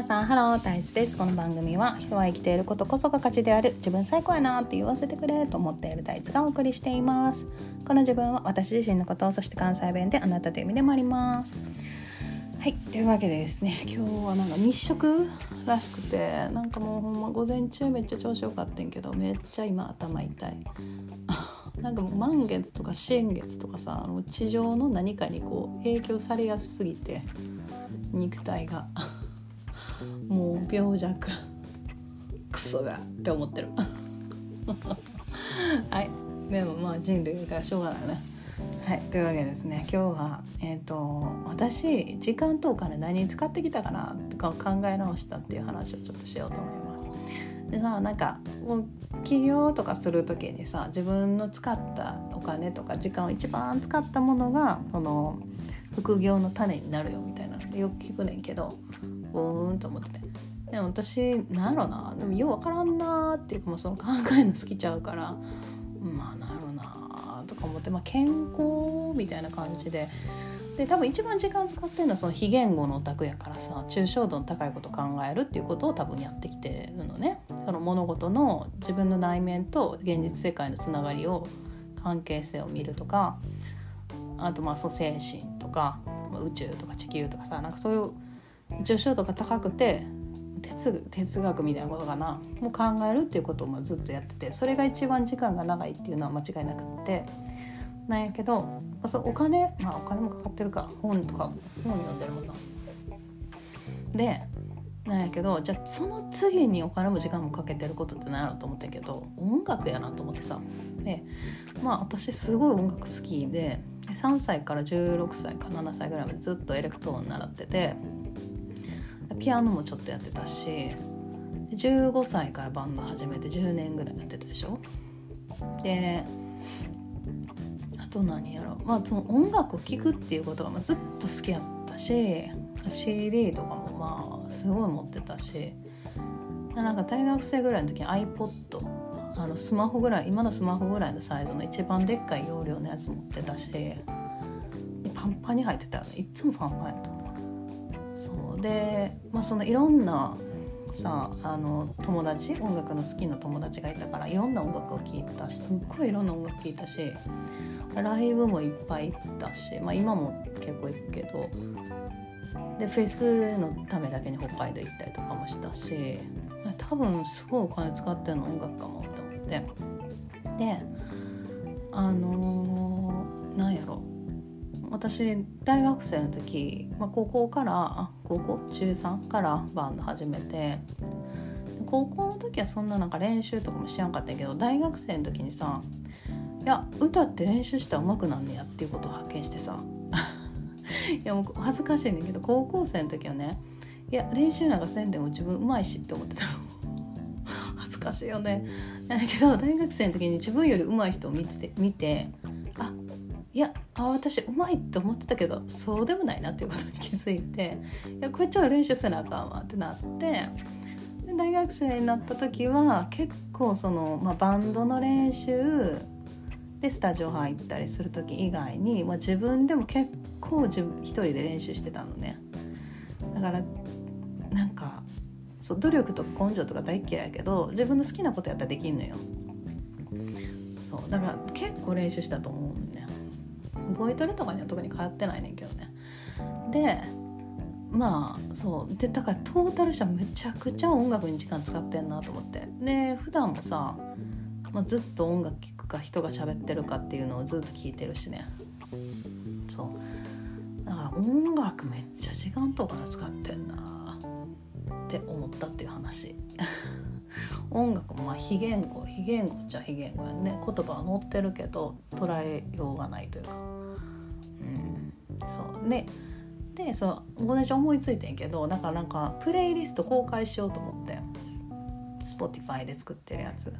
皆さんハロータイツです。この番組は人は生きていることこそが価値である自分最高やなって言わせてくれと思っているタイツがお送りしています。この自分は私自身のことそして関西弁であなたという意味でもあります。はいというわけでですね今日はなんか日食らしくてなんかもうほんま午前中めっちゃ調子よかったんけどめっちゃ今頭痛い。なんかもう満月とか新月とかさもう地上の何かにこう影響されやすすぎて肉体が。もう病弱。クソがって思ってる。はい。でもまあ人類からしょうがないねはい。というわけですね。今日はえっ、ー、と私時間とお金何に使ってきたかなとか考え直したっていう話をちょっとしようと思います。でさなんか起業とかする時にさ自分の使ったお金とか時間を一番使ったものがその副業の種になるよみたいなよく聞くねんけどうーんと思って。でも私なんやろな。でもよう分からんなーっていうかもうその考えの好きちゃうからまあなんやろなとか思って、まあ、健康みたいな感じで。で多分一番時間使ってるのはその非言語のオタクやからさ抽象度の高いこと考えるっていうことを多分やってきてるのね。その物事の自分の内面と現実世界のつながりを関係性を見るとかあとまあそう精神とか宇宙とか地球とかさなんかそういう抽象度が高くて哲哲学みたいなことかな。もう考えるっていうことをずっとやっててそれが一番時間が長いっていうのは間違いなくって。なんやけどそうお金まあお金もかかってるか。本とか本読んでるもんな。でなんやけどじゃあその次にお金も時間もかけてることって何やろと思ったけど音楽やなと思ってさ。でまあ私すごい音楽好きで3歳から16歳か7歳ぐらいまでずっとエレクトーン習っててピアノもちょっとやってたし15歳からバンド始めて10年ぐらいやってたでしょ？であと何やろ？まあその音楽を聴くっていうことがずっと好きやったし CD とかもまあすごい持ってたしなんか大学生ぐらいの時に iPod あのスマホぐらい今のスマホぐらいのサイズの一番でっかい容量のやつ持ってたしパンパンに入ってたいっつもパンパンやった。そう。で、まあ、そのいろんなさあの友達音楽の好きな友達がいたからいろんな音楽を聴いたしすっごいいろんな音楽聴いたしライブもいっぱい行ったし、まあ、今も結構行くけどでフェスのためだけに北海道行ったりとかもしたし多分すごいお金使ってるの音楽かもって思って。であのー、なんやろ。私大学生の時、まあ、高校から高校中3からバンド始めて高校の時はそんななんか練習とかもしやんかったけど大学生の時にさいや歌って練習したら上手くなんねやっていうことを発見してさ。いやもう恥ずかしいねんけど高校生の時はねいや練習なんかせんでも自分うまいしって思ってたの。恥ずかしいよね。だけど大学生の時に自分より上手い人を見て見ていやあ私うまいって思ってたけどそうでもないなっていうことに気づいていやこれちょっと練習せなあかんわってなってで大学生になった時は結構その、まあ、バンドの練習でスタジオ入ったりする時以外に、まあ、自分でも結構自分一人で練習してたのね。だからなんかそう努力と根性とか大嫌いやけど自分の好きなことやったらできんのよ。そうだから結構練習したと思うんねボイトレとかには特に通ってないねんけどね。でまあそう。でだからトータルしたらめちゃくちゃ音楽に時間使ってんなと思って。で普段もさまあ、ずっと音楽聴くか人が喋ってるかっていうのをずっと聞いてるしね。そう。だから音楽めっちゃ時間とか使ってんなって思ったっていう話。音楽もまあ非言語非言語っちゃ非言語やね。言葉は載ってるけど捉えようがないというか。うん。そうね。でそう午前中思いついてんけどだからなんかプレイリスト公開しようと思って Spotify で作ってるやつ。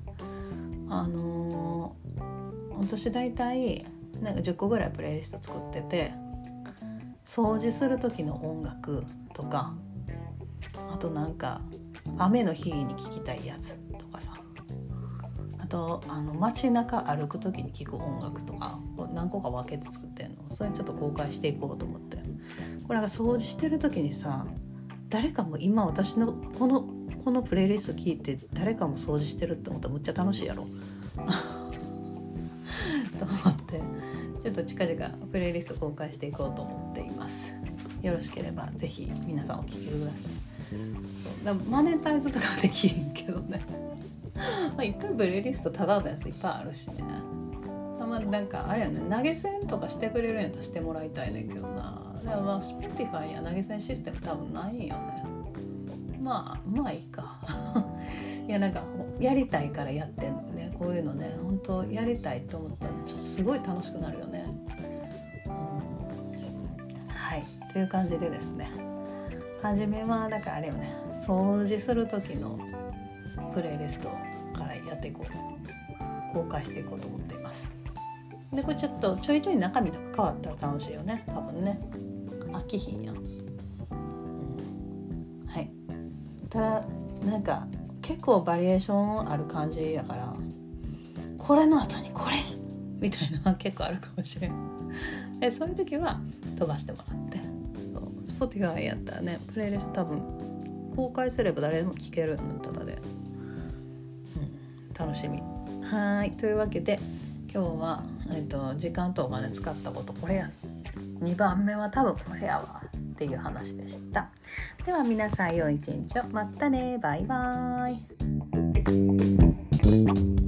あのー、私大体なんか10個ぐらいプレイリスト作ってて掃除する時の音楽とかあとなんか雨の日に聴きたいやつとかさ。あとあの街中歩く時に聴く音楽とか何個か分けて作ってんの。それちょっと公開していこうと思って。これが掃除してる時にさ誰かも今私のこのこのプレイリスト聞いて誰かも掃除してるって思ったらむっちゃ楽しいやろ。と思って。ちょっと近々プレイリスト公開していこうと思っています。よろしければぜひ皆さんお聞きください。だマネタイズとかできへん。けどねまあいっぱいプレイリストただのやついっぱいあるしねまあなん。かあれやね投げ銭とかしてくれるん。やったらしてもらいたいねん。けどなでもまあ Spotify や投げ銭システム多分ないよねまあまあいいかいやなん。かやりたいからやってん。のねこういうのね本当やりたいと思ったらちょっとすごい楽しくなるよね、はいという感じでですね初めはだからあれよね掃除する時のプレイリストからやっていこう公開していこうと思っています。でこれちょっとちょいちょい中身とか変わったら楽しいよね多分ね。飽きひんやん、うん、はい。ただなんか結構バリエーションある感じやからこれの後にこれみたいなのは結構あるかもしれん。でそういう時は飛ばしてもらって Spotify やったらねプレイリスト多分公開すれば誰でも聴けるのただで、うん、楽しみ。はいというわけで今日は、えーと、時間とお金使ったことこれや。2番目は多分これやわ。っていう話でした。では皆さん良い一日を。またね。バイバーイ。